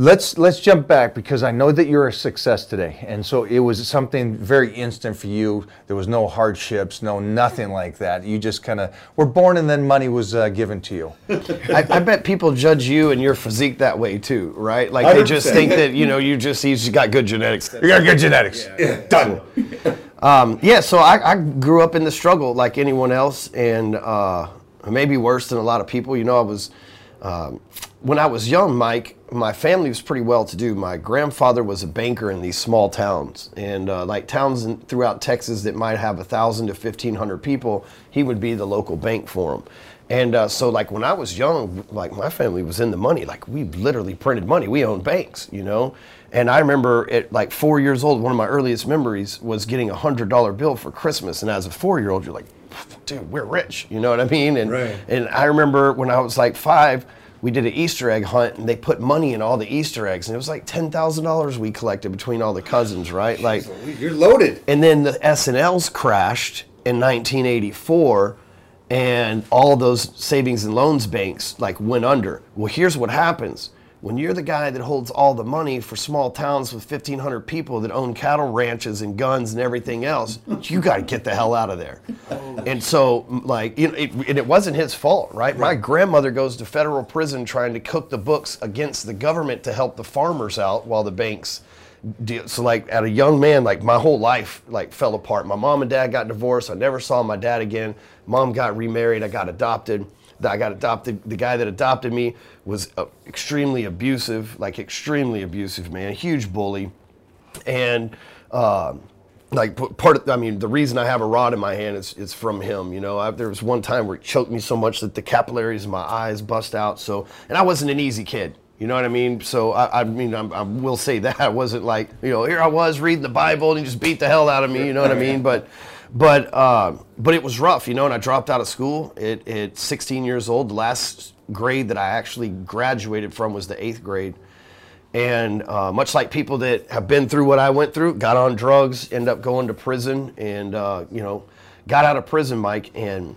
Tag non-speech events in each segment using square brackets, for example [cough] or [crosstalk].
Let's let's jump back because I know that you're a success today, and so it was something very instant for you. There was no hardships, no nothing like that. You just kind of were born, and then money was uh, given to you. [laughs] I, I bet people judge you and your physique that way too, right? Like they just think that you know you just you just got good genetics. You got good genetics. Yeah, Done. [laughs] Um, yeah, so I, I grew up in the struggle like anyone else, and uh, maybe worse than a lot of people. You know, I was um, when I was young, Mike. My family was pretty well to do. My grandfather was a banker in these small towns, and uh, like towns in, throughout Texas that might have a thousand to fifteen hundred people, he would be the local bank for them. And uh, so, like when I was young, like my family was in the money. Like we literally printed money. We owned banks, you know. And I remember at like four years old, one of my earliest memories was getting a hundred dollar bill for Christmas. And as a four year old, you're like, dude, we're rich. You know what I mean? And Right. and I remember when I was like five, we did an Easter egg hunt, and they put money in all the Easter eggs, and it was like ten thousand dollars we collected between all the cousins, right? Like. You're loaded. And then the S&Ls crashed in 1984 and all those savings and loans banks like went under. Well, here's what happens. When you're the guy that holds all the money for small towns with 1500 people that own cattle ranches and guns and everything else, you got to get the hell out of there. And so like you know it, and it wasn't his fault, right? My grandmother goes to federal prison trying to cook the books against the government to help the farmers out while the banks deal. So like at a young man, like my whole life like fell apart. My mom and dad got divorced. I never saw my dad again. Mom got remarried. I got adopted. I got adopted. The guy that adopted me was uh, extremely abusive, like extremely abusive man, a huge bully, and. Um, like part of, I mean, the reason I have a rod in my hand is, is from him. You know, I, there was one time where he choked me so much that the capillaries in my eyes bust out. So, and I wasn't an easy kid. You know what I mean? So, I, I mean, I'm, I will say that I wasn't like, you know, here I was reading the Bible and he just beat the hell out of me. You know what I mean? [laughs] But, but, uh, but it was rough. You know, and I dropped out of school at, at 16 years old. The last grade that I actually graduated from was the eighth grade. And uh, much like people that have been through what I went through, got on drugs, end up going to prison, and uh, you know, got out of prison, Mike, and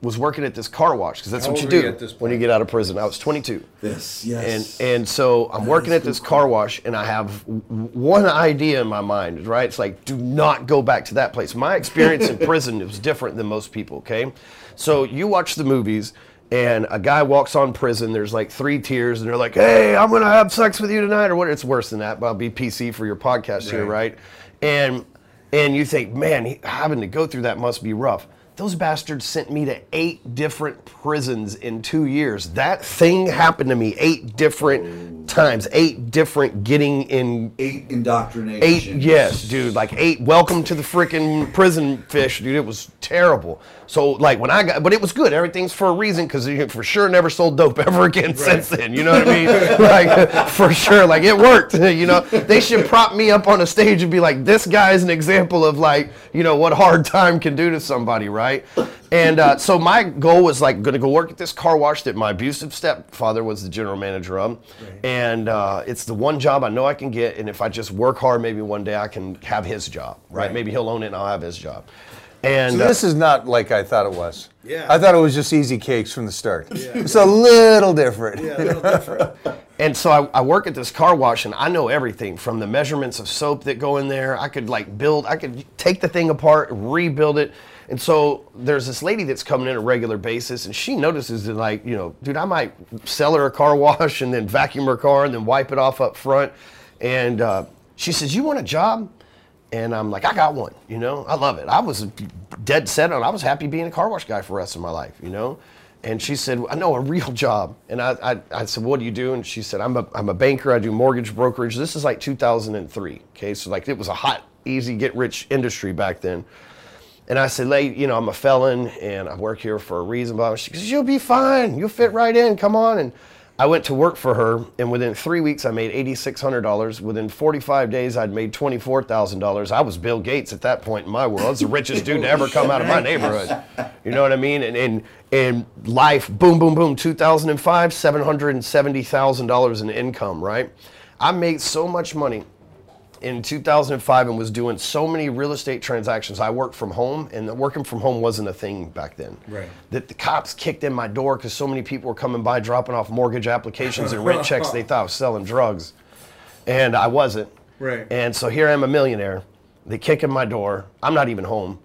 was working at this car wash because that's How what you do you when you get out of prison. I was 22. This, And yes. and and so I'm working at this car wash, and I have one idea in my mind, right? It's like, do not go back to that place. My experience in [laughs] prison was different than most people. Okay, so you watch the movies, and a guy walks on prison. There's like three tiers, and they're like, "Hey, I'm gonna have sex with you tonight," or what? It's worse than that, but I'll be PC for your podcast here, Right. right? And and you think, man, he- having to go through that must be rough. Those bastards sent me to eight different prisons in two years. That thing happened to me eight different times, eight different getting in Eight indoctrination. Eight, yes, dude. Like eight. Welcome to the freaking prison fish, dude. It was terrible. So like when I got, but it was good. Everything's for a reason because for sure never sold dope [laughs] ever again since then. You know what I mean? [laughs] like for sure, like it worked. [laughs] You know, they should prop me up on a stage and be like, this guy is an example of like, you know, what hard time can do to somebody, right? And uh, so my goal was like going to go work at this car wash that my abusive stepfather was the general manager of, and uh, it's the one job I know I can get. And if I just work hard, maybe one day I can have his job, right? Right. Maybe he'll own it and I'll have his job. And So uh, this is not like I thought it was. Yeah. I thought it was just easy cakes from the start. [laughs] It's a little different. [laughs] And so I, I work at this car wash and I know everything from the measurements of soap that go in there. I could like build, I could take the thing apart, rebuild it. And so there's this lady that's coming in a regular basis and she notices that like, you know, dude, I might sell her a car [laughs] wash and then vacuum her car and then wipe it off up front. And uh, she says, you want a job? And I'm like, I got one, you know, I love it. I was dead set on, I was happy being a car wash guy for the rest of my life, you know. And she said, I know a real job. And I, I, I said, what do you do? And she said, I'm a, I'm a banker. I do mortgage brokerage. This is like 2003. Okay. So like it was a hot, easy, get rich industry back then. And I said, Lay, you know, I'm a felon and I work here for a reason. Blah. She goes, You'll be fine. You'll fit right in. Come on. And I went to work for her. And within three weeks, I made $8,600. Within 45 days, I'd made $24,000. I was Bill Gates at that point in my world. I was the richest dude to ever come out of my neighborhood. You know what I mean? And, and, and life, boom, boom, boom, 2005, $770,000 in income, right? I made so much money in 2005 and was doing so many real estate transactions. I worked from home, and working from home wasn't a thing back then. Right. That the cops kicked in my door because so many people were coming by dropping off mortgage applications and rent checks. They [laughs] thought I was selling drugs, and I wasn't. Right. And so here I am, a millionaire. They kick in my door. I'm not even home,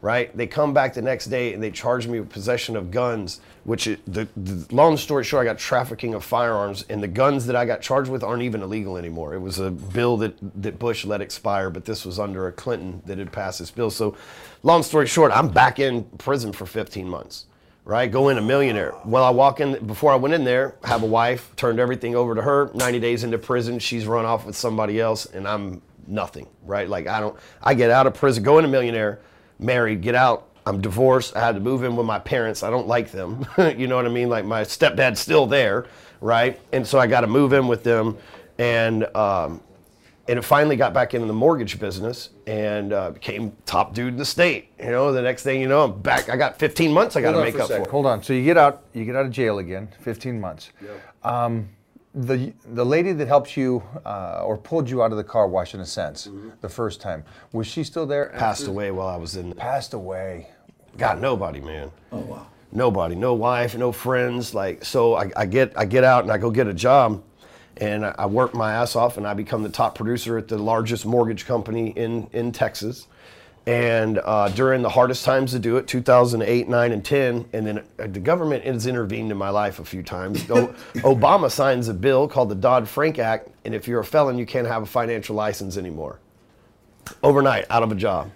right? They come back the next day and they charge me with possession of guns. Which it, the, the long story short, I got trafficking of firearms, and the guns that I got charged with aren't even illegal anymore. It was a bill that that Bush let expire, but this was under a Clinton that had passed this bill. So, long story short, I'm back in prison for 15 months right? Go in a millionaire. Well, I walk in before I went in there, have a wife, turned everything over to her. 90 days into prison, she's run off with somebody else, and I'm nothing, right? Like I don't. I get out of prison, go in a millionaire, married, get out. I'm divorced. I had to move in with my parents. I don't like them. [laughs] you know what I mean? Like my stepdad's still there, right? And so I got to move in with them, and um, and it finally got back into the mortgage business and uh, became top dude in the state. You know, the next thing you know, I'm back. I got 15 months. I got to make for up second. for. Hold on. So you get out, you get out of jail again, 15 months. Um, the the lady that helped you uh, or pulled you out of the car wash, in a sense, Mm-hmm. the first time, was she still there? Passed away while I was in. Passed away. Got nobody, man. Oh wow. nobody, no wife, no friends. Like so, I, I get I get out and I go get a job, and I, I work my ass off, and I become the top producer at the largest mortgage company in in Texas. And uh, during the hardest times to do it, 2008, 9, and 10, and then uh, the government has intervened in my life a few times. O- Obama signs a bill called the Dodd Frank Act, and if you're a felon, you can't have a financial license anymore. Overnight, out of a job.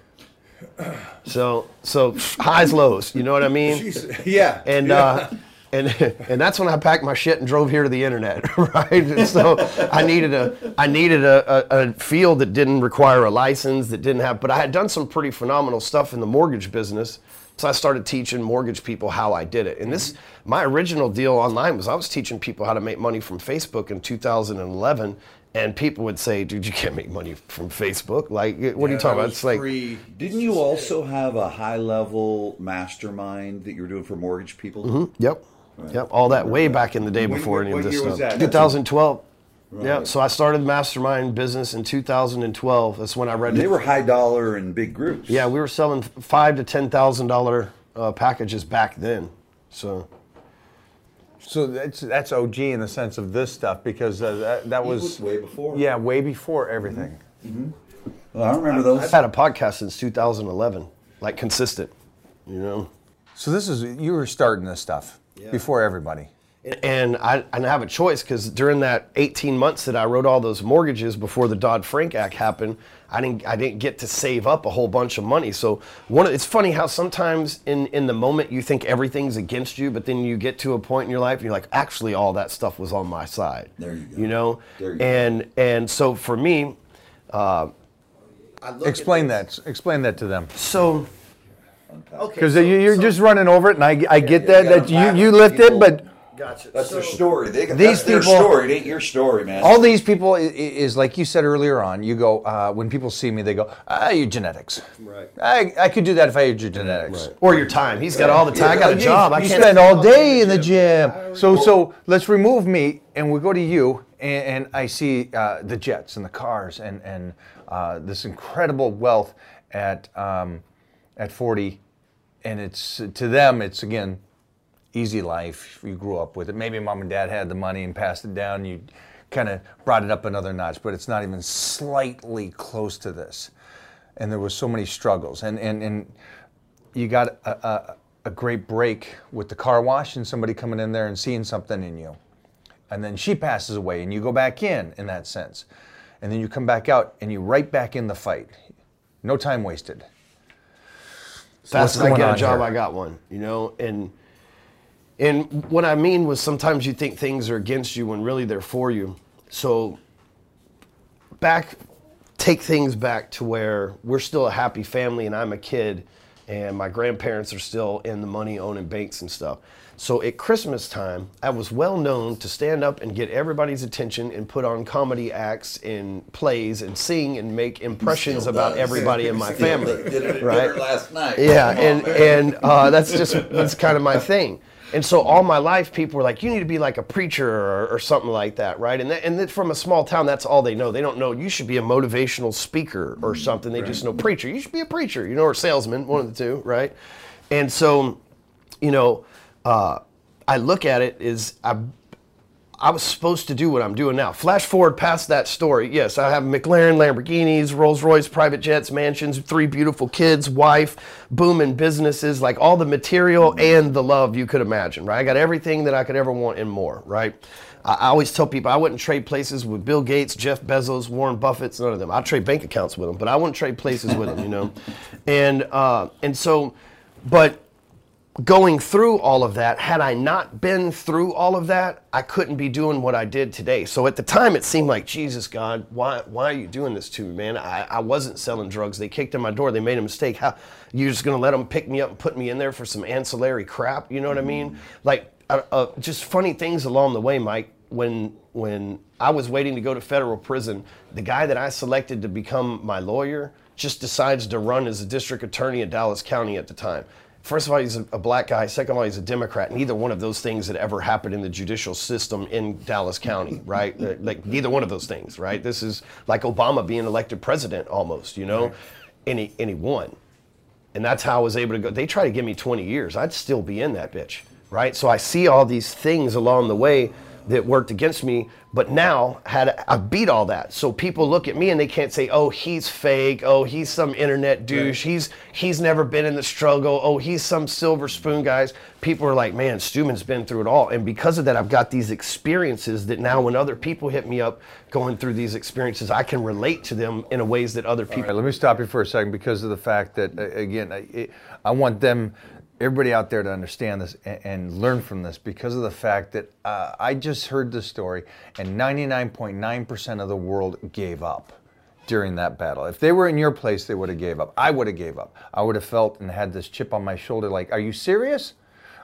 So, so highs, lows. You know what I mean? [laughs] Yeah. and yeah. uh, and [laughs] and that's when I packed my shit and drove here to the internet, [laughs] right? And so I needed a I needed a, a, a field that didn't require a license, that didn't have. But I had done some pretty phenomenal stuff in the mortgage business, so I started teaching mortgage people how I did it. And this my original deal online was I was teaching people how to make money from Facebook in 2011. And people would say, "Dude, you can't make money from Facebook. Like, what are you talking about? It's like, Didn't you also have a high level mastermind that you were doing for mortgage people? Mm-hmm. Yep. Yep. All that way back in the day When- before any of this stuff. was that? 2012. Yeah. So I started Mastermind business in 2012. That's when I read. They were high dollar and big groups. Yeah, we were selling five to ten thousand dollar uh, packages back then. So So that's that's OG in the sense of this stuff because uh, that, that was, was way before. Yeah, way before everything. Well, I remember those. I've had a podcast since 2011, like consistent. You know. So this is you were starting this stuff before everybody. And I, I have a choice because during that 18 months that I wrote all those mortgages before the Dodd Frank Act happened, I didn't I didn't get to save up a whole bunch of money. So one of, it's funny how sometimes in in the moment you think everything's against you, but then you get to a point in your life and you're like, actually, all that stuff was on my side. There you go. You know. There you go. and and so for me, uh, Explain that. Explain that to them. so Because you, you're just running over it, and I, I get yeah, that that you, you up lift it, but gotcha. That's their story. They got These that's their people- story. It ain't your story, man. all these people i- i- is like you said earlier on. You go uh, when people see me, they go, "Ah, your genetics." Right. I, I could do that if I had your genetics. or your time. He's got all the time. I got a You- job. I You can't spend all day in the gym. So so let's remove me and we go to you and, and I see uh, the jets and the cars and and uh, this incredible wealth at um, at 40, and it's to them it's again easy life. You grew up with it. Maybe mom and dad had the money and passed it down. You kind of brought it up another notch, but it's not even slightly close to this. And there was so many struggles, and and and you got a, a, a great break with the car wash and somebody coming in there and seeing something in you. And then she passes away and you go back in in that sense. And then you come back out and you right back in the fight. No time wasted. So That's what's I get a job, here? I got one. You know, and and what I mean was sometimes you think things are against you when really they're for you. So back, take things back to where we're still a happy family, and I'm a kid, and my grandparents are still in the money owning banks and stuff. So at Christmas time, I was well known to stand up and get everybody's attention and put on comedy acts and plays and sing and make impressions about everybody in [laughs] my family. Right? last night. Yeah, and and uh, that's just that's kind of my thing. And so all my life, people were like, "You need to be like a preacher or, or something like that, right?" And that, and that from a small town, that's all they know. They don't know you should be a motivational speaker or something. They just know preacher. You should be a preacher, you know, or salesman, one of the two, right? And so, you know, uh, I look at it is I I was supposed to do what I'm doing now. Flash forward past that story. Yes, I have McLaren, Lamborghinis, Rolls Royce, private jets, mansions, three beautiful kids, wife, booming businesses, like all the material and the love you could imagine, right? I got everything that I could ever want and more, right? I always tell people I wouldn't trade places with Bill Gates, Jeff Bezos, Warren Buffett, none of them. I'd trade bank accounts with them, but I wouldn't trade places with them, you know? And, uh, and so, but going through all of that, had I not been through all of that, I couldn't be doing what I did today. So at the time, it seemed like, Jesus, God, why, why are you doing this to me, man? I, I wasn't selling drugs. They kicked in my door. They made a mistake. How you just gonna let them pick me up and put me in there for some ancillary crap? You know what I mean? Like uh, uh, just funny things along the way, Mike. When when I was waiting to go to federal prison, the guy that I selected to become my lawyer just decides to run as a district attorney in Dallas County at the time. First of all, he's a, a black guy. Second of all, he's a Democrat. Neither one of those things had ever happened in the judicial system in Dallas County, [laughs] right? Uh, like neither one of those things, right? This is like Obama being elected president almost, you know? And, he, and he won. And that's how I was able to go. They try to give me 20 years. I'd still be in that bitch, right? So I see all these things along the way that worked against me, but now had I beat all that. So people look at me and they can't say, "Oh, he's fake. Oh, he's some internet douche. He's he's never been in the struggle. Oh, he's some silver spoon guys." People are like, "Man, Stewman's been through it all." And because of that, I've got these experiences that now when other people hit me up going through these experiences, I can relate to them in a ways that other people right, let me stop you for a second because of the fact that again, I, I want them, everybody out there, to understand this and, and learn from this because of the fact that uh, I just heard this story, and 99.9% of the world gave up during that battle. If they were in your place, they would have gave up. I would have gave up. I would have felt and had this chip on my shoulder, like, "Are you serious?"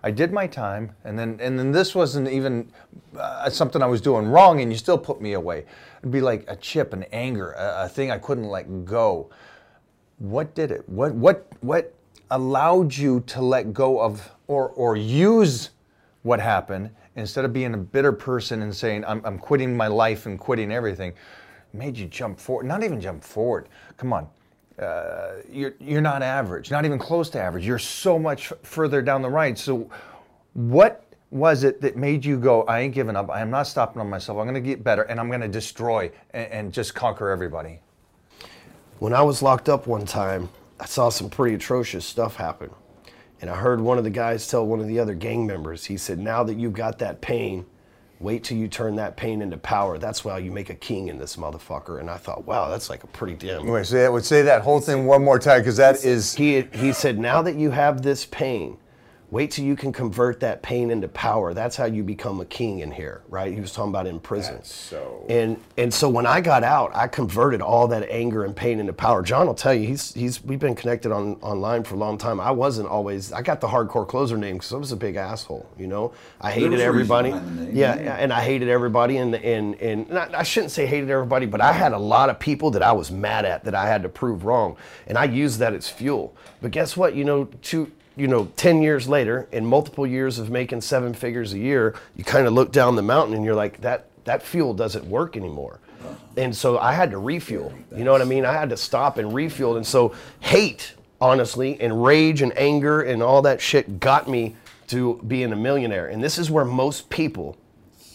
I did my time, and then and then this wasn't even uh, something I was doing wrong, and you still put me away. It'd be like a chip, an anger, a, a thing I couldn't let go. What did it? What what what allowed you to let go of or or use what happened instead of being a bitter person and saying I'm I'm quitting my life and quitting everything? Made you jump forward. Not even jump forward. Come on uh, you're you're not average, not even close to average. You're so much further down the right. So, what was it that made you go? I ain't giving up. I am not stopping on myself. I'm to get better, and I'm to destroy and, and just conquer everybody. When I was locked up one time, I saw some pretty atrocious stuff happen. And I heard one of the guys tell one of the other gang members, he said, Now that you've got that pain, wait till you turn that pain into power. That's why you make a king in this motherfucker. And I thought, wow, that's like a pretty damn. Wait, say that. Would say that whole thing one more time because that is. He, he said, Now that you have this pain, wait till you can convert that pain into power. That's how you become a king in here, right? He was talking about in prison. so- And and so when I got out, I converted all that anger and pain into power. John will tell you, he's he's we've been connected on online for a long time. I wasn't always. I got the hardcore closer name because I was a big asshole. You know, I hated was a reason everybody. behind the name, Yeah, and I hated everybody, and and and not, I shouldn't say hated everybody, but I had a lot of people that I was mad at that I had to prove wrong, and I used that as fuel. But guess what? You know, two you know, ten years later, in multiple years of making seven figures a year, you kind of look down the mountain and you're like, that that fuel doesn't work anymore. And so I had to refuel. You know what I mean? I had to stop and refuel. And so hate, honestly, and rage and anger and all that shit got me to being a millionaire. And this is where most people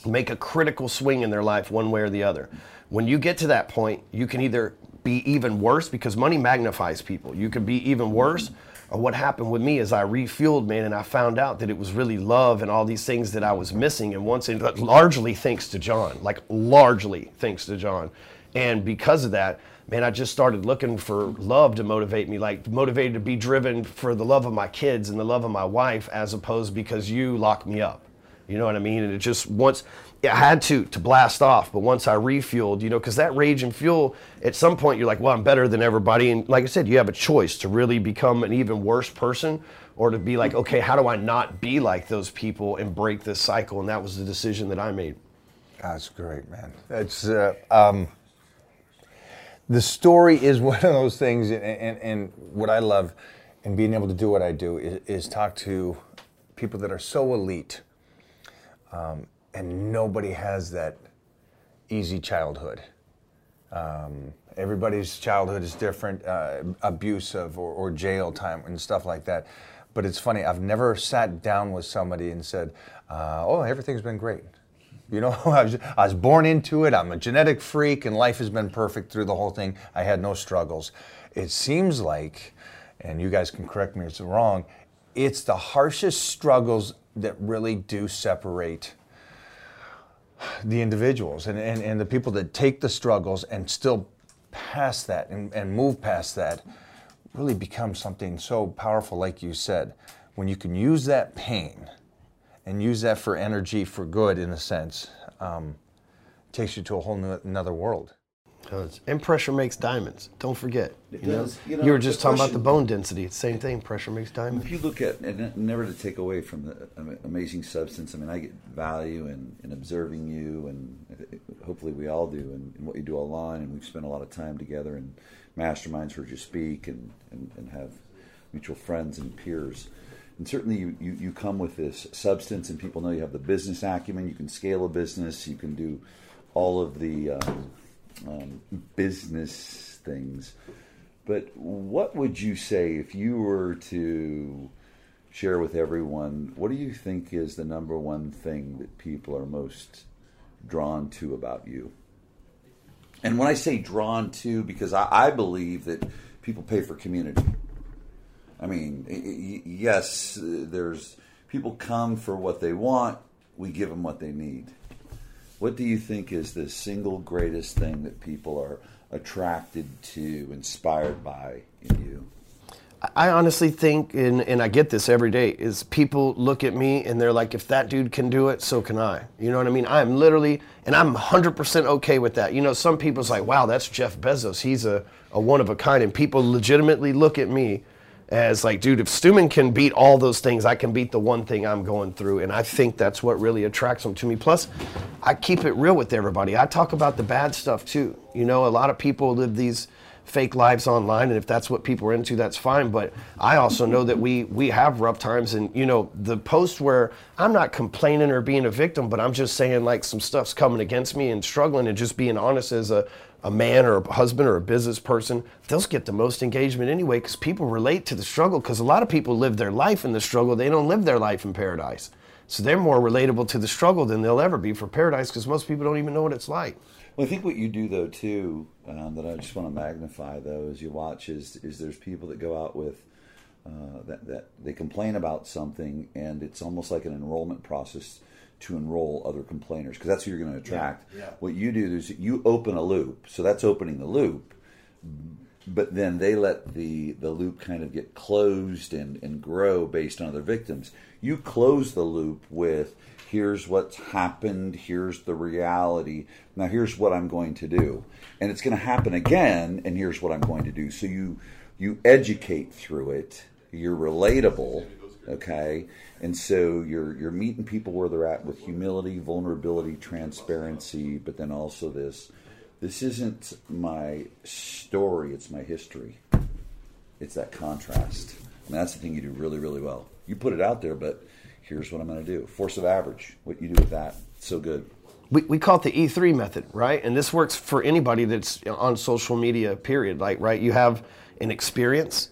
make a critical swing in their life one way or the other. When you get to that point, you can either be even worse because money magnifies people. You can be even worse. What happened with me is I refueled, man, and I found out that it was really love and all these things that I was missing. And once, largely thanks to John, like largely thanks to John. And because of that, man, I just started looking for love to motivate me, like motivated to be driven for the love of my kids and the love of my wife, as opposed because you locked me up. You know what I mean? And it just once I had to to blast off, but once I refueled, you know, because that rage and fuel, at some point you're like, well, I'm better than everybody, and like I said, you have a choice to really become an even worse person, or to be like, okay, how do I not be like those people and break this cycle? And that was the decision that I made. That's great, man. That's uh, um, the story is [laughs] one of those things, and, and, and what I love and being able to do what I do is, is talk to people that are so elite, um, and nobody has that easy childhood. Um, everybody's childhood is different, uh, abusive or, or jail time and stuff like that. But it's funny, I've never sat down with somebody and said, uh, "Oh, everything's been great." You know, [laughs] I was, I was born into it. I'm a genetic freak, and life has been perfect through the whole thing. I had no struggles. It seems like, and you guys can correct me if it's wrong, it's the harshest struggles that really do separate the individuals and, and, and the people that take the struggles and still pass that and, and move past that really become something so powerful, like you said. When you can use that pain and use that for energy for good, in a sense, um, takes you to a whole new, another world. Does. And pressure makes diamonds. Don't forget. You, know? You know, you were just talking about the bone density. It's the same thing. Pressure makes diamonds. If you look at, and never to take away from the amazing substance, I mean, I get value in, in observing you, and hopefully we all do, and, and what you do online, and we've spent a lot of time together in masterminds, heard you speak, and, and, and have mutual friends and peers. And certainly you, you, you come with this substance, and people know you have the business acumen, you can scale a business, you can do all of the um, um, business things. But what would you say if you were to share with everyone? What do you think is the number one thing that people are most drawn to about you? And when I say drawn to, because I, I believe that people pay for community. I mean, yes, there's people come for what they want. We give them what they need. What do you think is the single greatest thing that people are attracted to, inspired by in you? I honestly think, and, and I get this every day, is people look at me and they're like, if that dude can do it, so can I. You know what I mean? I'm literally, and I'm 100% okay with that. You know, some people's like, wow, that's Jeff Bezos. He's a, a one of a kind. And people legitimately look at me as like, dude, if Stewman can beat all those things, I can beat the one thing I'm going through. And I think that's what really attracts them to me. Plus, I keep it real with everybody. I talk about the bad stuff too. You know, a lot of people live these fake lives online and if that's what people are into that's fine but i also know that we we have rough times and you know the post where i'm not complaining or being a victim but i'm just saying like some stuff's coming against me and struggling and just being honest as a a man or a husband or a business person, they'll get the most engagement anyway because people relate to the struggle. Because a lot of people live their life in the struggle, they don't live their life in paradise. So they're more relatable to the struggle than they'll ever be for paradise because most people don't even know what it's like. Well, I think what you do though too, um, that I just want to magnify though, as you watch, is is there's people that go out with uh, that that they complain about something, and it's almost like an enrollment process to enroll other complainers because that's who you're going to attract. yeah. What you do is you open a loop, so that's opening the loop, but then they let the the loop kind of get closed and and grow based on other victims. You close the loop with here's what's happened, here's the reality. Now here's what I'm going to do. And it's going to happen again and here's what I'm going to do. So you you educate through it. You're relatable, okay? And so you're you're meeting people where they're at with humility, vulnerability, transparency, but then also this this isn't my story, it's my history. It's that contrast. And that's the thing you do really, really well. You put it out there, but here's what I'm going to do. Force of average. What you do with that, so good. we, we call it the E3 method, right? And this works for anybody that's on social media, period. Like, right, you have an experience,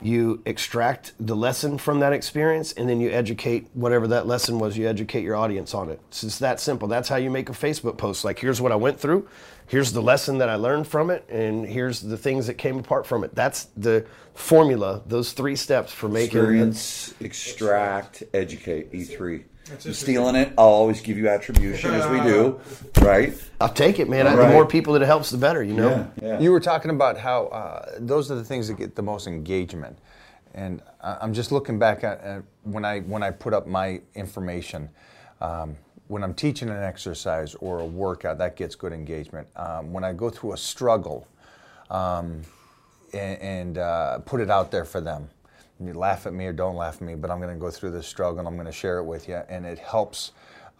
you extract the lesson from that experience, and then you educate whatever that lesson was, you educate your audience on it. It's that simple. That's how you make a Facebook post. Like, here's what I went through, here's the lesson that I learned from it, and here's the things that came apart from it. That's the formula, those three steps for making Experience, extract, educate. E3. I'm stealing it. I'll always give you attribution as we do, [laughs] right? I'll take it, man. All The more people that it helps, the better, you know? Yeah, yeah. You were talking about how uh, those are the things that get the most engagement, and I- I'm just looking back at, at when I when I put up my information. Um, when I'm teaching an exercise or a workout, that gets good engagement. Um, when I go through a struggle, um, and, and uh, put it out there for them. You laugh at me or don't laugh at me, but I'm going to go through this struggle and I'm going to share it with you, and it helps.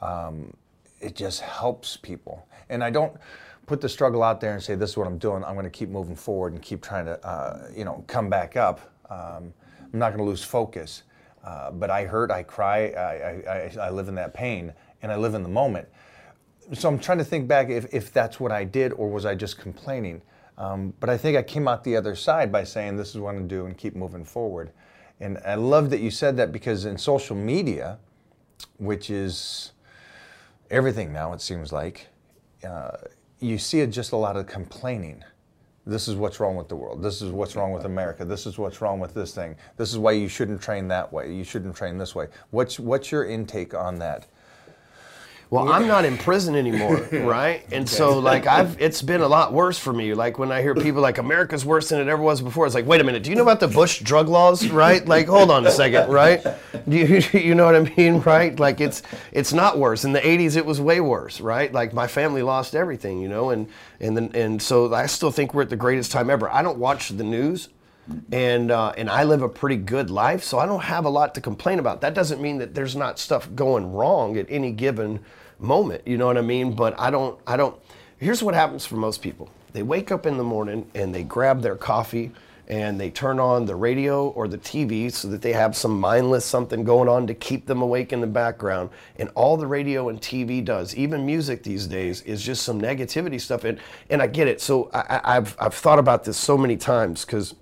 Um, it just helps people, and I don't put the struggle out there and say this is what I'm doing. I'm going to keep moving forward and keep trying to, uh, you know, come back up. Um, I'm not going to lose focus. uh, but I hurt, I cry, I, I, I live in that pain, and I live in the moment. So I'm trying to think back if, if that's what I did or was I just complaining. Um, but I think I came out the other side by saying this is what I'm going to do and keep moving forward. And I love that you said that because in social media, which is everything now, it seems like, uh, you see just a lot of complaining. This is what's wrong with the world. This is what's wrong with America. This is what's wrong with this thing. This is why you shouldn't train that way. You shouldn't train this way. What's what's your intake on that? Well, I'm not in prison anymore, [laughs] right? And so like I've it's been a lot worse for me. Like when I hear people like America's worse than it ever was before, it's like, wait a minute, do you know about the Bush drug laws, right? Like hold on a second, right? Do you [laughs] you know what I mean, right? Like it's it's not worse. In the 80s it was way worse, right? Like my family lost everything, you know, and and then and so I still think we're at the greatest time ever. I don't watch the news and uh, and I live a pretty good life, so I don't have a lot to complain about. That doesn't mean that there's not stuff going wrong at any given moment. You know what I mean? But I don't. I don't. Here's what happens for most people: they wake up in the morning and they grab their coffee and they turn on the radio or the TV so that they have some mindless something going on to keep them awake in the background. And all the radio and TV does, even music these days, is just some negativity stuff. And and I get it. So I, I've I've thought about this so many times because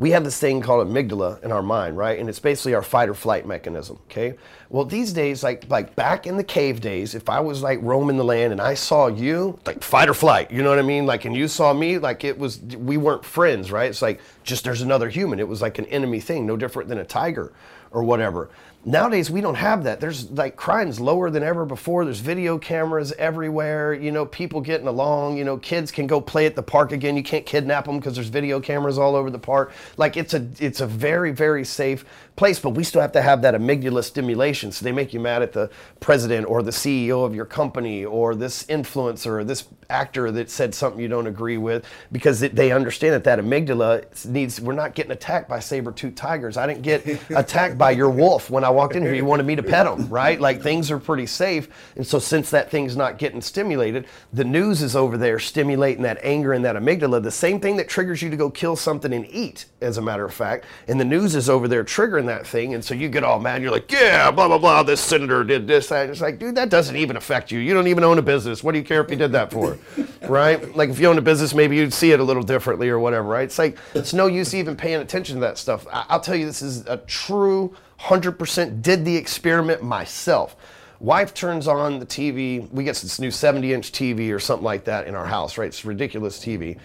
we have this thing called amygdala in our mind, right? And it's basically our fight or flight mechanism, okay? Well, these days, like like back in the cave days, if I was like roaming the land and I saw you, like fight or flight, you know what I mean? Like, and you saw me, like it was, we weren't friends, right? It's like just there's another human. It was like an enemy thing, no different than a tiger or whatever. Nowadays, we don't have that. There's like crime's lower than ever before. There's video cameras everywhere. You know, people getting along. You know, kids can go play at the park again. You can't kidnap them because there's video cameras all over the park. Like it's a it's a very very safe place. But we still have to have that amygdala stimulation. So they make you mad at the president or the CEO of your company or this influencer or this actor that said something you don't agree with because it, they understand that that amygdala needs. We're not getting attacked by saber-tooth tigers. I didn't get [laughs] attacked by your wolf when I walked in here. You wanted me to pet him, right? Like things are pretty safe. And so since that thing's not getting stimulated, the news is over there stimulating that anger and that amygdala, the same thing that triggers you to go kill something and eat, as a matter of fact. And the news is over there triggering that thing. And so you get all mad. You're like, yeah, blah, blah, blah. This senator did this, that. And it's like, dude, that doesn't even affect you. You don't even own a business. What do you care if he did that for? [laughs] right? Like if you own a business, maybe you'd see it a little differently or whatever, right? It's like, it's no use even paying attention to that stuff. I- I'll tell you, this is a true 100% did the experiment myself. Wife turns on the TV. We get this new 70 inch TV or something like that in our house, right? It's ridiculous TV.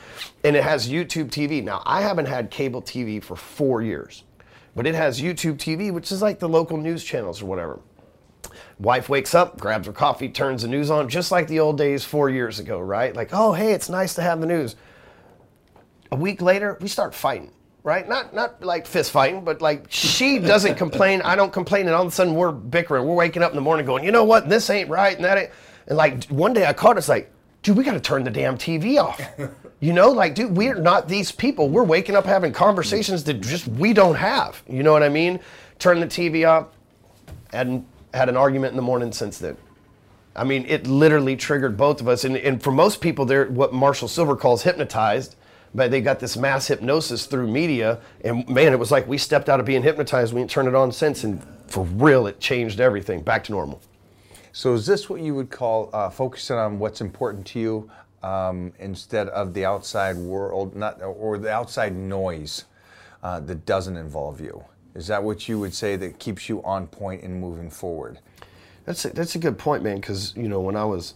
And it has YouTube TV. Now, I haven't had cable TV for four years, but it has YouTube TV, which is like the local news channels or whatever. Wife wakes up, grabs her coffee, turns the news on, just like the old days four years ago, right? Like, oh, hey, it's nice to have the news. A week later, we start fighting right? Not not like fist fighting, but like she doesn't [laughs] complain, I don't complain, and all of a sudden we're bickering. We're waking up in the morning going, you know what, this ain't right, and that ain't. And like one day I caught us like, dude, we got to turn the damn TV off. [laughs] You know, like, dude, we're not these people. We're waking up having conversations that just we don't have. You know what I mean? Turn the TV off. Hadn't had an argument in the morning since then. I mean, it literally triggered both of us. And, and for most people, they're what Marshall Sylver calls hypnotized but they got this mass hypnosis through media and man it was like we stepped out of being hypnotized we didn't turn it on since and for real it changed everything back to normal So is this what you would call uh, focusing on what's important to you um, instead of the outside world, not or the outside noise uh, that doesn't involve you? Is that what you would say that keeps you on point and moving forward? That's a, that's a good point, man. Because you know, when I was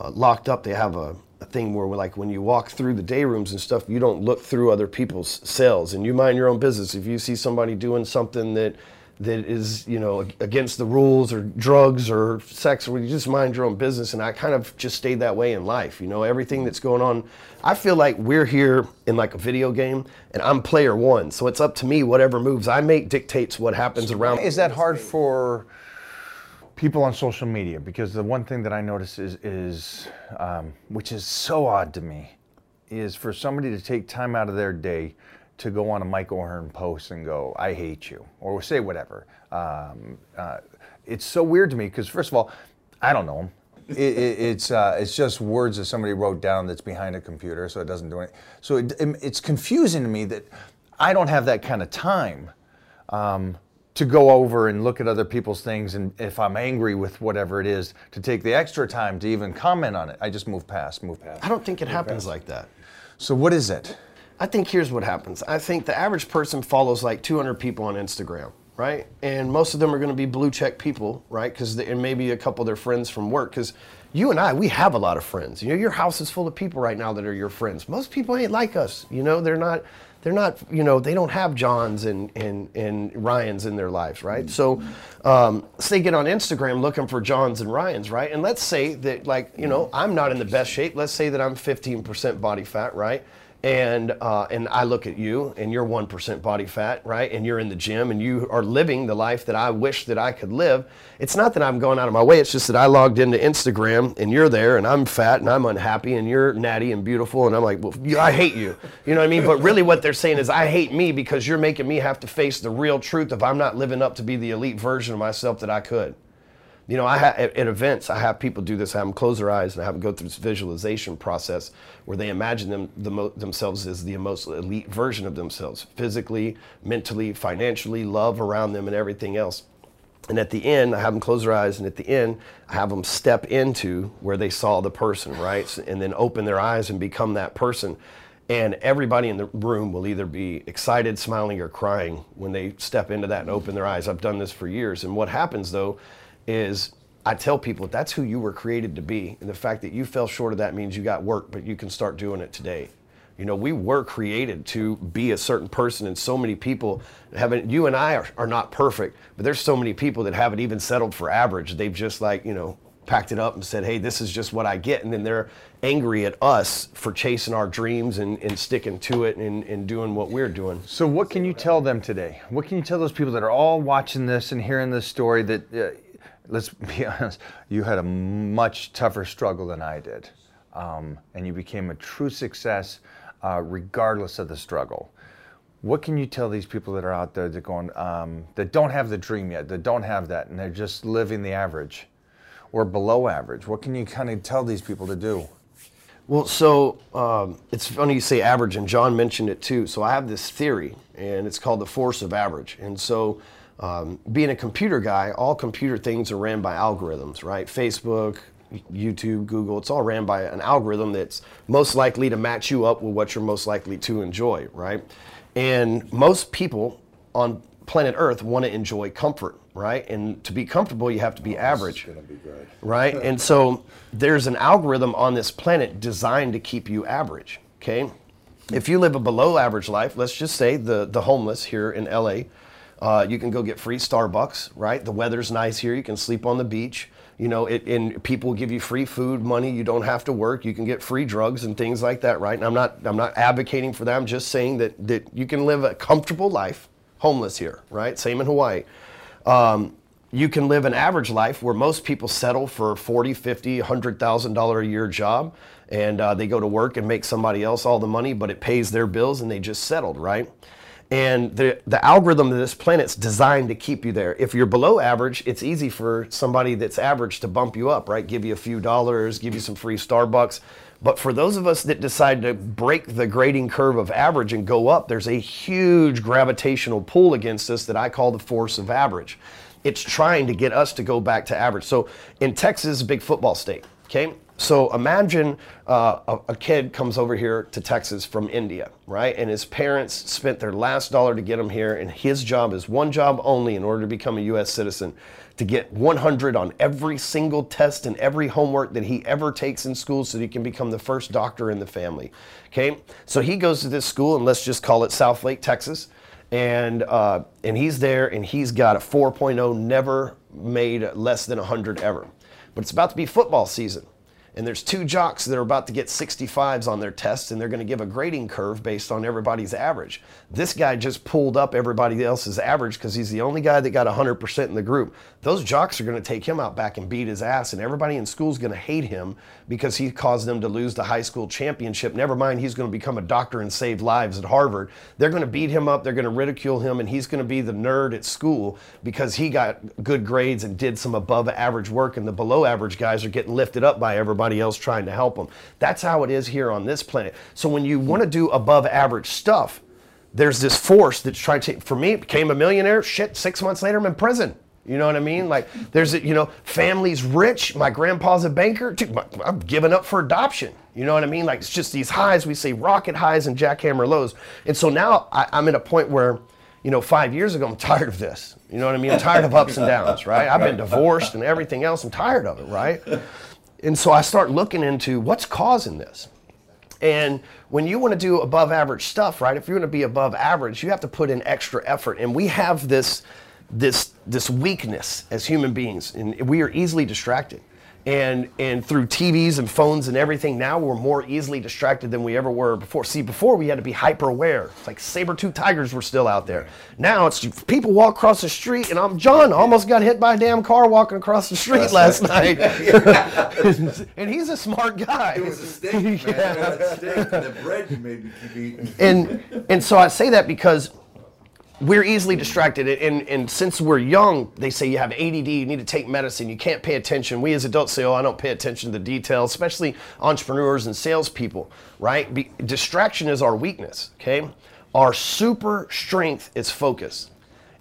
uh, locked up, they have a, a thing where, like, when you walk through the day rooms and stuff, you don't look through other people's cells, and you mind your own business. If you see somebody doing something that that is, you know, against the rules or drugs or sex, or you just mind your own business. And I kind of just stayed that way in life. You know, everything that's going on. I feel like we're here in like a video game, and I'm player one, so it's up to me. Whatever moves I make dictates what happens around. Is that hard for people on social media? Because the one thing that I notice is, is um, which is so odd to me, is for somebody to take time out of their day to go on a Mike O'Hearn post and go, "I hate you," or say whatever. Um, uh, it's so weird to me because first of all, I don't know him. It, it, it's uh, it's just words that somebody wrote down that's behind a computer, so it doesn't do anything. So it, it's confusing to me that I don't have that kind of time. Um, to go over and look at other people's things, and if I'm angry with whatever it is, to take the extra time to even comment on it. I just move past, move past. I don't think it happens like that. So what is it? I think here's what happens. I think the average person follows like 200 people on Instagram, right? And most of them are going to be blue check people, right? Because and maybe a couple of their friends from work. Because you and I, we have a lot of friends. You know, your house is full of people right now that are your friends. Most people ain't like us. You know, they're not. They're not. You know, they don't have Johns and and and Ryans in their lives, right? So, um, say get on Instagram looking for Johns and Ryans, right? And let's say that, like, you know, I'm not in the best shape. Let's say that I'm 15% body fat, right? And uh, and I look at you and you're one percent body fat, right? And you're in the gym and you are living the life that I wish that I could live. It's not that I'm going out of my way. It's just that I logged into Instagram and you're there and I'm fat and I'm unhappy and you're natty and beautiful and I'm like, well, I hate you. You know what I mean? But really, what they're saying is I hate me because you're making me have to face the real truth of I'm not living up to be the elite version of myself that I could. You know, I ha- at, at, events, I have people do this. I have them close their eyes and I have them go through this visualization process where they imagine them the mo- themselves as the most elite version of themselves, physically, mentally, financially, love around them, and everything else. And at the end, I have them close their eyes, and at the end, I have them step into where they saw the person, right? And then open their eyes and become that person. And everybody in the room will either be excited, smiling, or crying when they step into that and open their eyes. I've done this for years. And what happens though is I tell people that's who you were created to be. And the fact that you fell short of that means you got work, but you can start doing it today. You know, we were created to be a certain person, and so many people haven't. You and I are, are not perfect, but there's so many people that haven't even settled for average. They've just like, you know, packed it up and said, hey, this is just what I get. And then they're angry at us for chasing our dreams and, and sticking to it and, and doing what we're doing. So, what can you tell them today? What can you tell those people that are all watching this and hearing this story that uh, let's [laughs] be honest, you had a much tougher struggle than I did. Um, and you became a true success uh, regardless of the struggle. What can you tell these people that are out there that going um, that don't have the dream yet, that don't have that, and they're just living the average or below average? What can you kind of tell these people to do? Well, so um, it's funny you say average, and John mentioned it too. So I have this theory, and it's called the force of average. And so um, being a computer guy, all computer things are ran by algorithms, right? Facebook, YouTube, Google, it's all ran by an algorithm that's most likely to match you up with what you're most likely to enjoy, right? And most people on planet Earth want to enjoy comfort, right? And to be comfortable, you have to be oh, average, be right? [laughs] and so there's an algorithm on this planet designed to keep you average, okay? If you live a below average life, let's just say the, the homeless here in LA, uh, you can go get free Starbucks, right? The weather's nice here. You can sleep on the beach. You know, it, and people give you free food, money. You don't have to work. You can get free drugs and things like that, right? And I'm not, I'm not advocating for that. I'm just saying that that you can live a comfortable life, homeless here, right? Same in Hawaii. Um, you can live an average life where most people settle for 40 50 100000 dollar a year job and uh, they go to work and make somebody else all the money but it pays their bills and they just settled right and the, the algorithm of this planet's designed to keep you there. If you're below average, it's easy for somebody that's average to bump you up, right? Give you a few dollars, give you some free Starbucks. But for those of us that decide to break the grading curve of average and go up, there's a huge gravitational pull against us that I call the force of average. It's trying to get us to go back to average. So in Texas, big football state, okay? So imagine uh, a, a, kid comes over here to Texas from India, right? And his parents spent their last dollar to get him here, and his job is one job only in order to become a U.S. citizen to get 100 on every single test and every homework that he ever takes in school so that he can become the first doctor in the family. Okay? So he goes to this school, and let's just call it Southlake, Texas. And, uh, and he's there, and he's got a 4.0, never made less than 100 ever. But it's about to be football season and there's two jocks that are about to get 65s on their test and they're going to give a grading curve based on everybody's average. This guy just pulled up everybody else's average because he's the only guy that got 100% in the group. Those jocks are going to take him out back and beat his ass and everybody in school is going to hate him because he caused them to lose the high school championship. Never mind he's going to become a doctor and save lives at Harvard. They're going to beat him up, they're going to ridicule him and he's going to be the nerd at school because he got good grades and did some above average work and the below average guys are getting lifted up by everybody else trying to help them. That's how it is here on this planet. So when you want to do above average stuff, there's this force that's trying to, for me, became a millionaire. Shit, six months later, I'm in prison. You know what I mean? Like, there's, a, you know, family's rich. My grandpa's a banker. Dude, my, I'm giving up for adoption. You know what I mean? Like, it's just these highs. We say rocket highs and jackhammer lows. And so now I, I'm at a point where, you know, five years ago, I'm tired of this. You know what I mean? I'm tired of ups and downs, right? I've been divorced and everything else. I'm tired of it, right? And so I start looking into what's causing this. And when you want to do above average stuff, right? If you want to be above average, you have to put in extra effort. And we have this this this weakness as human beings, and we are easily distracted. And and through TVs and phones and everything, now we're more easily distracted than we ever were before. See, before we had to be hyper aware. It's like saber-tooth tigers were still out there. Now it's people walk across the street, and I'm John almost got hit by a damn car walking across the street last [laughs] night. [laughs] and he's a smart guy. It was a steak, [laughs] man. That steak and the bread you made me keep eating. and and so I say that because we're easily distracted. And, and since we're young they say you have ADD you need to take medicine. You can't pay attention. We as adults say oh i don't pay attention to the details especially entrepreneurs and salespeople right? Be, distraction is our weakness okay? Our super strength is focus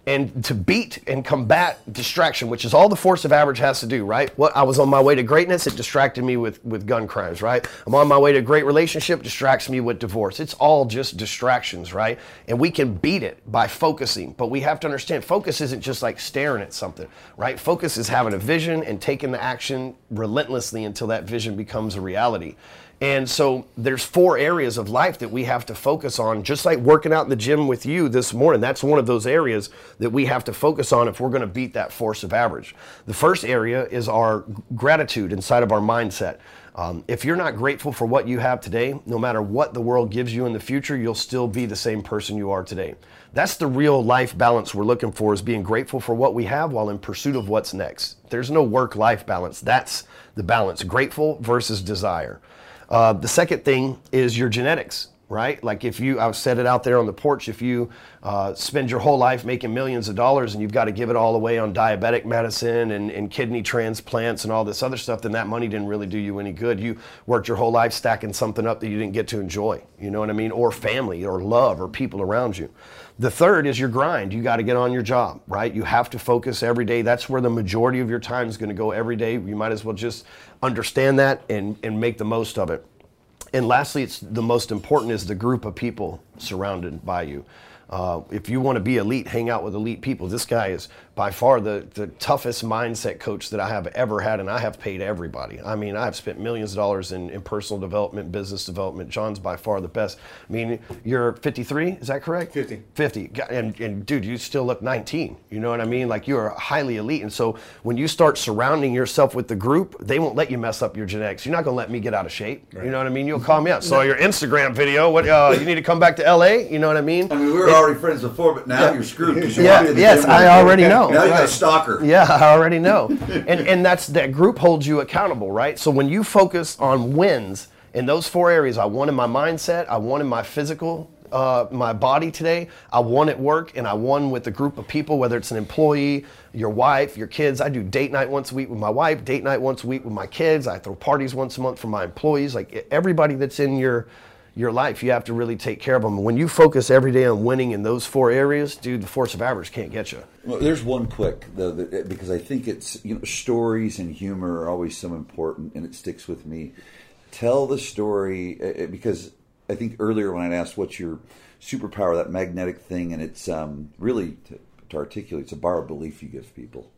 and to beat and combat distraction, which is all the force of average has to do, right? What I was on my way to greatness, it distracted me with, with gun crimes, right? I'm on my way to a great relationship, distracts me with divorce. It's all just distractions, right? And we can beat it by focusing, but we have to understand focus isn't just like staring at something, right? Focus is having a vision and taking the action relentlessly until that vision becomes a reality. And so there's four areas of life that we have to focus on, just like working out in the gym with you this morning. That's one of those areas that we have to focus on if we're going to beat that force of average. The first area is our gratitude inside of our mindset. Um, if you're not grateful for what you have today, no matter what the world gives you in the future, you'll still be the same person you are today. That's the real life balance we're looking for is being grateful for what we have while in pursuit of what's next. There's no work life balance. That's the balance, grateful versus desire. Uh, the second thing is your genetics, right? Like if you, I've said it out there on the porch, if you uh, spend your whole life making millions of dollars and you've got to give it all away on diabetic medicine and, and kidney transplants and all this other stuff, then that money didn't really do you any good. You worked your whole life stacking something up that you didn't get to enjoy, you know what I mean? Or family or love or people around you. The third is your grind. You got to get on your job, right? You have to focus every day. That's where the majority of your time is going to go every day. You might as well just understand that and, and make the most of it. And lastly, it's the most important is the group of people surrounded by you. Uh, if you want to be elite, hang out with elite people. This guy is by far the, the toughest mindset coach that I have ever had, and I have paid everybody. I mean, I've spent millions of dollars in, in personal development, business development. John's by far the best. I mean, you're 53, is that correct? 50. 50. And, and dude, you still look 19. You know what I mean? Like you're highly elite. And so when you start surrounding yourself with the group, they won't let you mess up your genetics. You're not going to let me get out of shape. Right. You know what I mean? You'll call me out. So your Instagram video, what, uh, you need to come back to LA? You know what I mean? I mean, we were already friends before, but now yeah. you're screwed. You're yeah, yes, I already know. Now you got a stalker. Yeah, I already know. [laughs] and and that's that group holds you accountable, right? So when you focus on wins in those four areas, I won in my mindset, I won in my physical uh, my body today. I won at work and I won with a group of people, whether it's an employee, your wife, your kids. I do date night once a week with my wife, date night once a week with my kids. I throw parties once a month for my employees. Like everybody that's in your your life, you have to really take care of them. When you focus every day on winning in those four areas, dude, the force of average can't get you. Well, there's one quick though, that, because I think it's you know stories and humor are always so important, and it sticks with me. Tell the story uh, uh, because I think earlier when I asked what's your superpower, that magnetic thing, and it's um, really to, to articulate, it's a bar of belief you give people.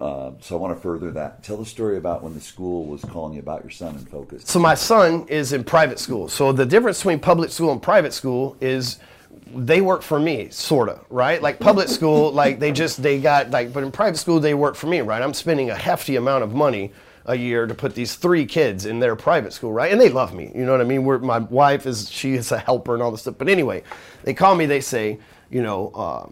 Uh, so I want to further that. Tell the story about when the school was calling you about your son in focus. So my son is in private school. So the difference between public school and private school is they work for me, sorta, right? Like public school, like they just they got like, but in private school they work for me, right? I'm spending a hefty amount of money a year to put these three kids in their private school, right? And they love me, you know what I mean? We're, my wife is she is a helper and all this stuff. But anyway, they call me, they say, you know. Uh,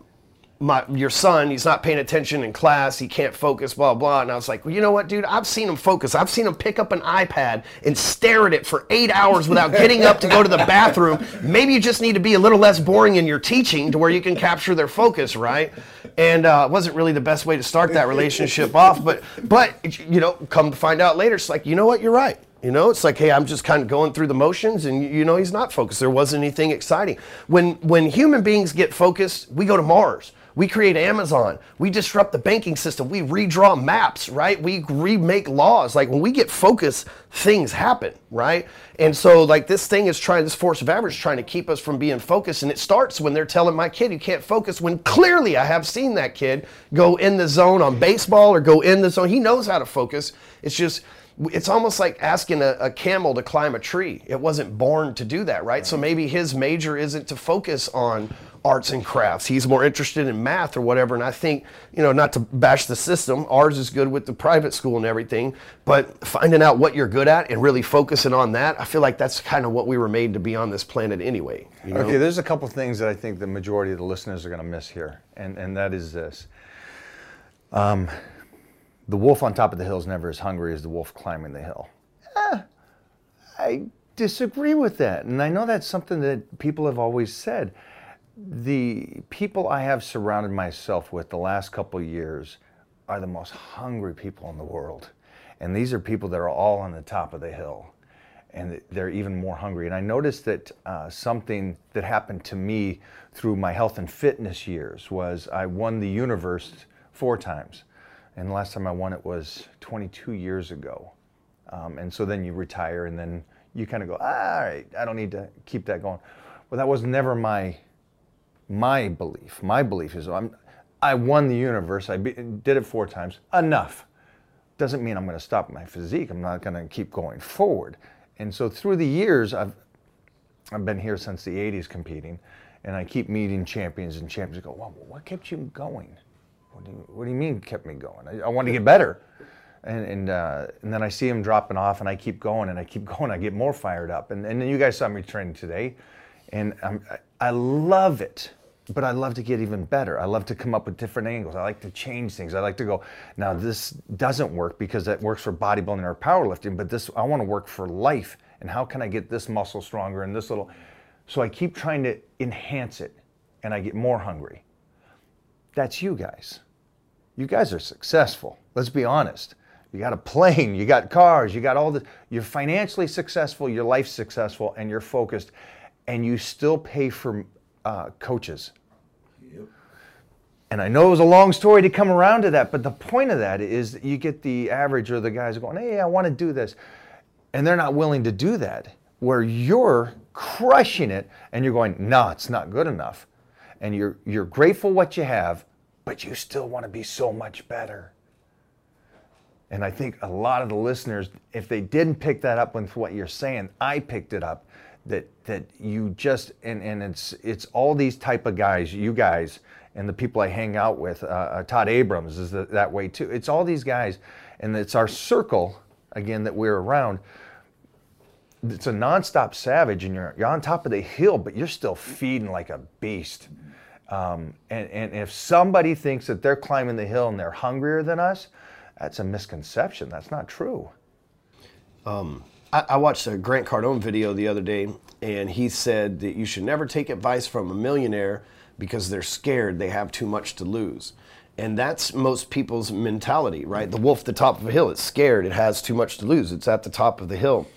my your son, he's not paying attention in class, he can't focus, blah blah. And I was like, well, you know what, dude? I've seen him focus. I've seen him pick up an iPad and stare at it for eight hours without getting up to go to the bathroom. Maybe you just need to be a little less boring in your teaching to where you can capture their focus, right? And uh, wasn't really the best way to start that relationship off, but but you know, come to find out later, it's like, you know what, you're right You know, it's like, hey, I'm just kind of going through the motions, and you know, he's not focused. There wasn't anything exciting. When when human beings get focused, we go to Mars. We create Amazon. We disrupt the banking system. We redraw maps, right? We remake laws. Like when we get focused, things happen, right? And so, like this thing is trying, this force of average is trying to keep us from being focused. And it starts when they're telling my kid you can't focus. When clearly I have seen that kid go in the zone on baseball or go in the zone. He knows how to focus. It's just it's almost like asking a, a, camel to climb a tree. It wasn't born to do that, right? So maybe his major isn't to focus on arts and crafts. He's more interested in math or whatever. And I think, you know, not to bash the system, ours is good with the private school and everything, but finding out what you're good at and really focusing on that, I feel like that's kind of what we were made to be on this planet anyway. You know? Okay, there's a couple things that I think the majority of the listeners are going to miss here, and, and that is this. Um, the wolf on top of the hill is never as hungry as the wolf climbing the hill. Eh, I disagree with that. And I know that's something that people have always said the people I have surrounded myself with the last couple years are the most hungry people in the world. And these are people that are all on the top of the hill. And they're even more hungry. And I noticed that uh, something that happened to me through my health and fitness years was I won the universe four times. And the last time I won it was 22 years ago. Um, and so then you retire and then you kind of go, ah, all right, I don't need to keep that going. Well, that was never my my belief. My belief is I'm, I won the universe. I be, did it four times. Enough. Doesn't mean I'm going to stop my physique. I'm not going to keep going forward. And so through the years, I've I've been here since the '80s competing, and I keep meeting champions and champions. Go, well, what kept you going? What do you, what do you mean kept me going? I, I want to get better. And and, uh, and then I see them dropping off, and I keep going, and I keep [laughs] going. I get more fired up. And and then you guys saw me training today, and I'm, I love it but I love to get even better. I love to come up with different angles. I like to change things. I like to go, now this doesn't work because that works for bodybuilding or powerlifting, but this I want to work for life. And how can I get this muscle stronger and this little so I keep trying to enhance it and I get more hungry. That's you guys. You guys are successful. Let's be honest. You got a plane, you got cars, you got all the you're financially successful, your life's successful and you're focused and you still pay for uh, coaches and I know it was a long story to come around to that, but the point of that is that you get the average or the guys going, hey, I want to do this. And they're not willing to do that, where you're crushing it and you're going, no, it's not good enough. And you're, you're grateful what you have, but you still want to be so much better. And I think a lot of the listeners, if they didn't pick that up with what you're saying, I picked it up that that you just and, and it's it's all these type of guys, you guys and the people I hang out with. Uh, uh, Todd Abrams is the, that way too. It's all these guys, and it's our circle again that we're around. It's a nonstop savage, and you're you're on top of the hill, but you're still feeding like a beast. Um, and, and if somebody thinks that they're climbing the hill and they're hungrier than us, that's a misconception. That's not true. Um, I, I watched a Grant Cardone video the other day, and he said that you should never take advice from a millionaire because they're scared they have too much to lose. And that's most people's mentality, right? The wolf at the top of a hill, it's scared, it has too much to lose, it's at the top of the hill.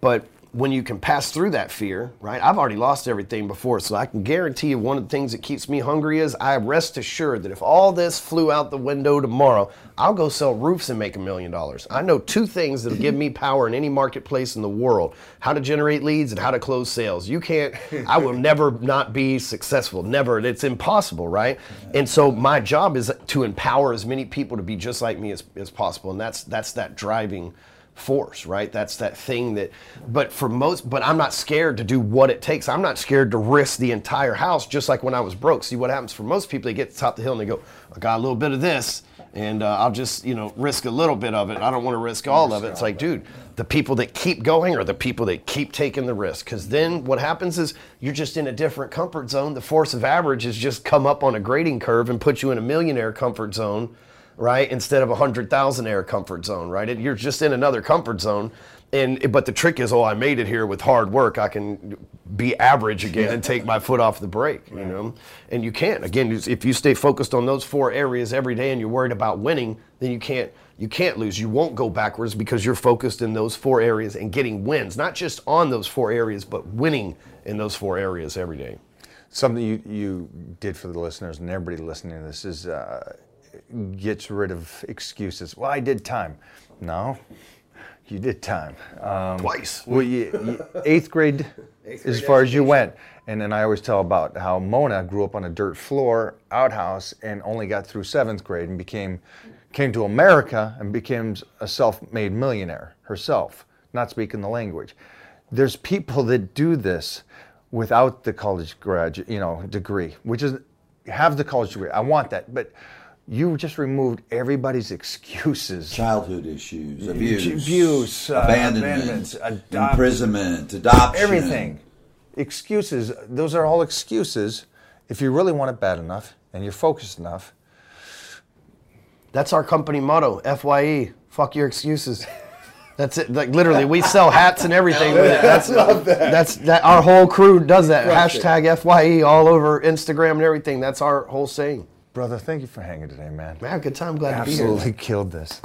But when you can pass through that fear, right? I've already lost everything before, so I can guarantee you one of the things that keeps me hungry is I rest assured that if all this flew out the window tomorrow, I'll go sell roofs and make a million dollars. I know two things that'll give me power in any marketplace in the world how to generate leads and how to close sales. You can't, [laughs] I will never not be successful. Never. It's impossible, right? And so my job is to empower as many people to be just like me as, as possible. And that's that's that driving force, right? That's that thing that, but for most, but I'm not scared to do what it takes. I'm not scared to risk the entire house, just like when I was broke. See what happens for most people, they get to the top of the hill and they go, I got a little bit of this, and uh, I'll just, you know, risk a little bit of it. I don't want to risk all of it. It's like, dude, the people that keep going are the people that keep taking the risk. Because then what happens is you're just in a different comfort zone. The force of average has just come up on a grading curve and put you in a millionaire comfort zone right? Instead of a hundred thousand air comfort zone, right? It, you're just in another comfort zone. And but the trick is, oh, I made it here with hard work. I can be average again and take my foot off the brake, you know. And you can't. Again, if you stay focused on those four areas every day and you're worried about winning, then you can't You can't lose. You won't go backwards because you're focused in those four areas and getting wins, not just on those four areas, but winning in those four areas every day. Something you, you did for the listeners and everybody listening to this is uh, gets rid of excuses. Well, I did time. No, you did time. Um, Twice. Well, you, you, eighth grade, [laughs] as far as you went. And then I always tell about how Mona grew up on a dirt floor outhouse and only got through seventh grade and became came to America and became a self-made millionaire herself, not speaking the language. There's people that do this without the college graduate, you know, degree, which is have the college degree. I want that, but you just removed everybody's excuses. Childhood issues, abuse, abuse, uh, abandonment, abandonment, adopt- imprisonment, adoption, everything. Excuses, those are all excuses. If you really want it bad enough and you're focused enough, That's our company motto, FYE. Fuck your excuses. That's it. Like literally, we sell hats and everything. with it. That's [laughs] that's that. Our whole crew does that. Hashtag FYE all over Instagram and everything. That's our whole saying. Brother, thank you for hanging today, man. Man, good time. Glad to be here. Absolutely killed this.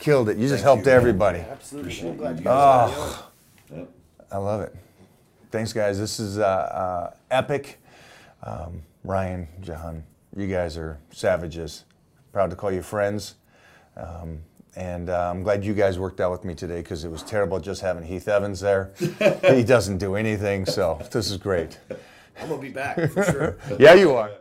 Killed it. You just helped everybody. Appreciate you. Oh, Yep. I love it. Thanks, guys. This is uh, uh, epic. Um, Ryan, Jahan, you guys are savages. Proud to call you friends. Um, and uh, I'm glad you guys worked out with me today because it was terrible just having Heath Evans there. [laughs] he doesn't do anything, so this is great. I'm gonna be back for sure. [laughs] Yeah, you are.